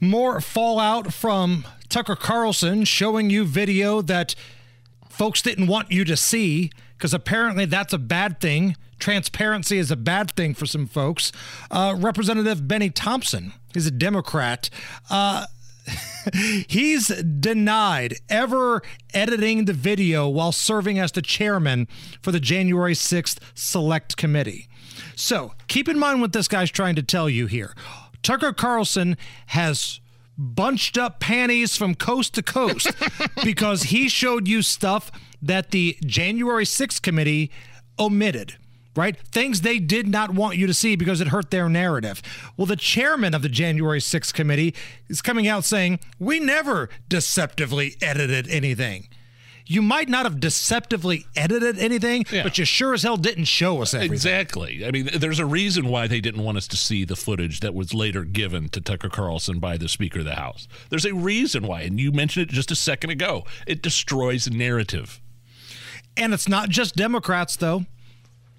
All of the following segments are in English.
More fallout from Tucker Carlson showing you video that folks didn't want you to see because apparently that's a bad thing. Transparency is a bad thing for some folks. Uh, Representative Bennie Thompson, he's a Democrat. Uh, he's denied ever editing the video while serving as the chairman for the January 6th Select Committee. So keep in mind what this guy's trying to tell you here. Tucker Carlson has bunched up panties from coast to coast because he showed you stuff that the January 6th committee omitted right? Things they did not want you to see because it hurt their narrative. Well, the chairman of the January 6th committee is coming out saying, We never deceptively edited anything you might not have deceptively edited anything, yeah. but you sure as hell didn't show us everything. Exactly. I mean, there's a reason why they didn't want us to see the footage that was later given to Tucker Carlson by the Speaker of the House. There's a reason why, and you mentioned it just a second ago. It destroys narrative. And it's not just Democrats, though.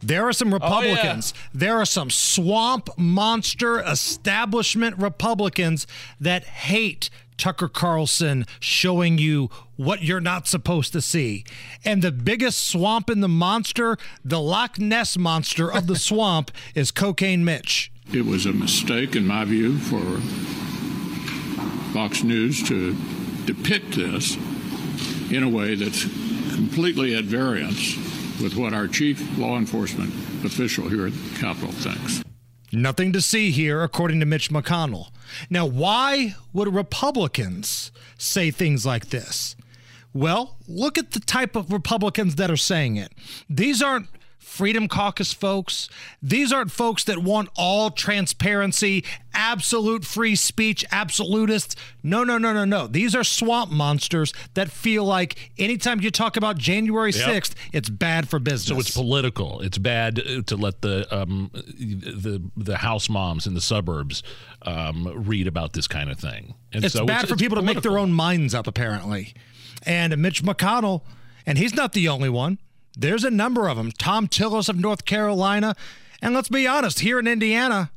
There are some Republicans. Oh, yeah. There are some swamp monster establishment Republicans that hate Tucker Carlson showing you what you're not supposed to see. And the biggest swamp in the monster, the Loch Ness monster of the swamp, is Cocaine Mitch. It was a mistake, in my view, for Fox News to depict this in a way that's completely at variance with what our chief law enforcement official here at the Capitol thinks. Nothing to see here, according to Mitch McConnell. Now, why would Republicans say things like this? Well, look at the type of Republicans that are saying it. These aren't Freedom Caucus folks. These aren't folks that want all transparency, absolute free speech, absolutists. No, no, no, no, no. These are swamp monsters that feel like anytime you talk about January yep. 6th, it's bad for business. So it's political. It's bad to let the um, the the house moms in the suburbs um, read about this kind of thing. And it's so bad it's, for it's people political. to make their own minds up, apparently. And Mitch McConnell, and he's not the only one. There's a number of them. Thom Tillis of North Carolina. And let's be honest, here in Indiana,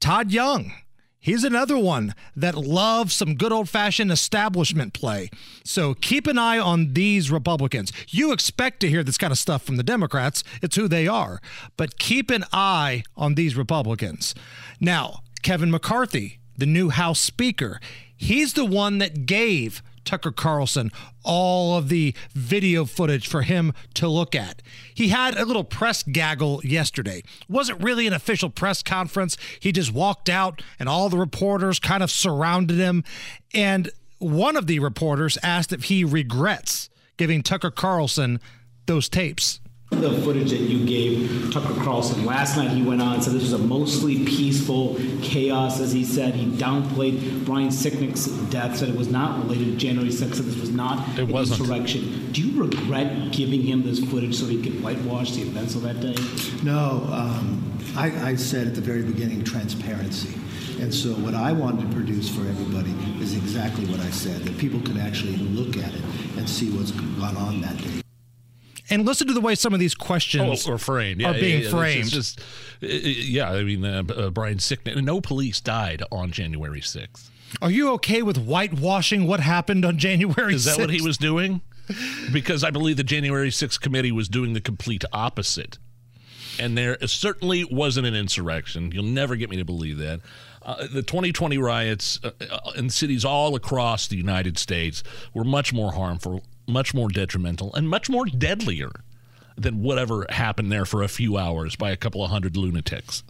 Todd Young. He's another one that loves some good old fashioned establishment play. So keep an eye on these Republicans. You expect to hear this kind of stuff from the Democrats, it's who they are. But keep an eye on these Republicans. Now, Kevin McCarthy, the new House Speaker, he's the one that gave Tucker Carlson all of the video footage for him to look at. He had a little press gaggle yesterday. Wasn't really an official press conference. He just walked out and all the reporters kind of surrounded him. And one of the reporters asked if he regrets giving Tucker Carlson those tapes the footage that you gave Tucker Carlson last night, he went on and said this was a mostly peaceful chaos, as he said. He downplayed Brian Sicknick's death, said it was not related to January 6th, said this was not it an wasn't. insurrection. Do you regret giving him this footage so he could whitewash the events of that day? No. Um, I, I said at the very beginning transparency. And so what I wanted to produce for everybody is exactly what I said, that people can actually look at it and see what's gone on that day and listen to the way some of these questions oh, are framed. Yeah, are being yeah, framed. Just, yeah, I mean, uh, uh, Brian Sicknick. No police died on January 6th. Are you okay with whitewashing what happened on January? Is 6th? that what he was doing? Because I believe the January 6th committee was doing the complete opposite. And there certainly wasn't an insurrection. You'll never get me to believe that. Uh, the 2020 riots uh, uh, in cities all across the United States were much more harmful much more detrimental and much more deadlier than whatever happened there for a few hours by a couple of hundred lunatics.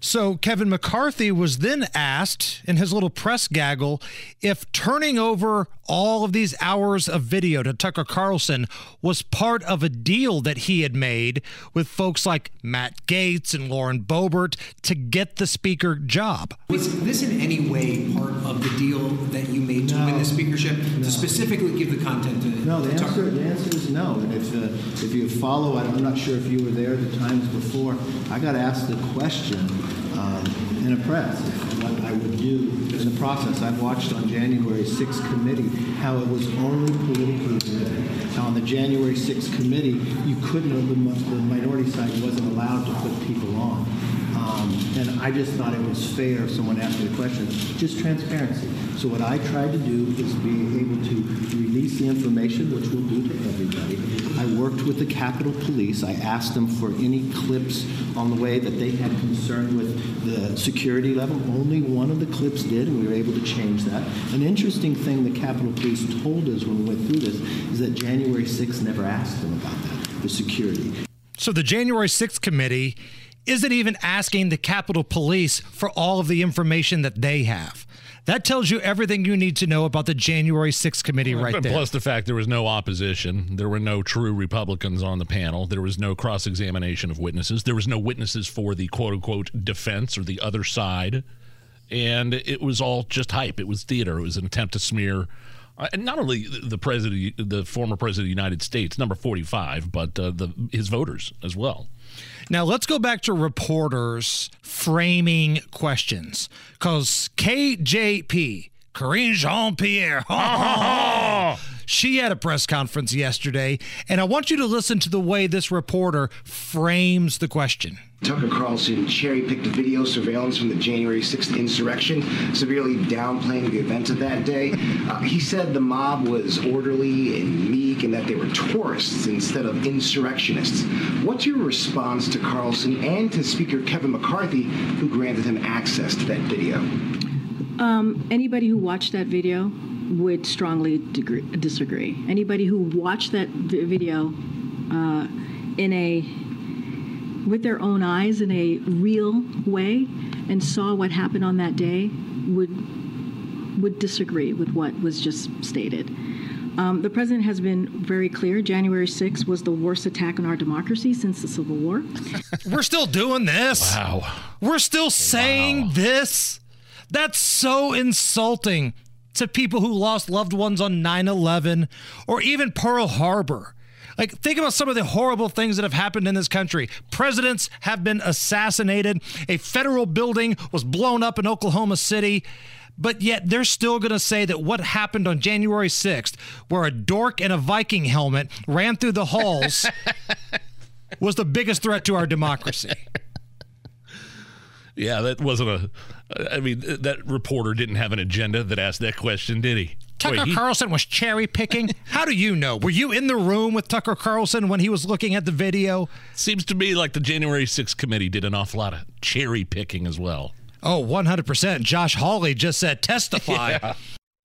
So Kevin McCarthy was then asked in his little press gaggle if turning over all of these hours of video to Tucker Carlson was part of a deal that he had made with folks like Matt Gaetz and Lauren Boebert to get the speaker job. Was this in any way part of the deal that you made to No. win the speakership No. to specifically give the content to, No, the to answer, Tucker? the answer is no. And if, uh, if you follow, I'm not sure if you were there the times before, I got asked the question um, in a press what I would do in the process. I've watched on January 6th committee how it was only politically driven. Now, on the January 6th committee, you couldn't, the the minority side wasn't allowed to put people on. I just thought it was fair if someone asked me the question, just transparency. So what I tried to do is be able to release the information, which we'll do to everybody. I worked with the Capitol Police. I asked them for any clips on the way that they had concern with the security level. Only one of the clips did, and we were able to change that. An interesting thing the Capitol Police told us when we went through this is that January 6th never asked them about that, the security. So the January 6th committee isn't even asking the Capitol Police for all of the information that they have. That tells you everything you need to know about the January 6th committee right there. Plus the fact there was no opposition, there were no true Republicans on the panel, there was no cross examination of witnesses, there was no witnesses for the quote unquote defense or the other side, and it was all just hype. It was theater. It was an attempt to smear. Uh, not only the president, the former president of the United States, number forty-five, but uh, the his voters as well. Now let's go back to reporters framing questions because KJP, Karine Jean Pierre, she had a press conference yesterday, and I want you to listen to the way this reporter frames the question. Tucker Carlson cherry picked video surveillance from the January 6th insurrection, severely downplaying the events of that day. Uh, he said the mob was orderly and meek and that they were tourists instead of insurrectionists. What's your response to Carlson and to Speaker Kevin McCarthy, who granted him access to that video? Um, anybody who watched that video would strongly disagree. Anybody who watched that vi- video uh, in a with their own eyes in a real way and saw what happened on that day would would disagree with what was just stated. Um, the president has been very clear. January 6th was the worst attack on our democracy since the Civil War. We're still doing this. Wow. We're still saying this. That's so insulting to people who lost loved ones on 9 11 or even Pearl Harbor. Like, think about some of the horrible things that have happened in this country. Presidents have been assassinated. A federal building was blown up in Oklahoma City. But yet, they're still going to say that what happened on January 6th, where a dork in a Viking helmet ran through the halls, was the biggest threat to our democracy. Yeah, that wasn't a. I mean, that reporter didn't have an agenda that asked that question, did he? Tucker Wait, he- Carlson was cherry picking. How do you know? Were you in the room with Tucker Carlson when he was looking at the video? Seems to me like the January 6th committee did an awful lot of cherry picking as well. Oh, 100%. Josh Hawley just said testify.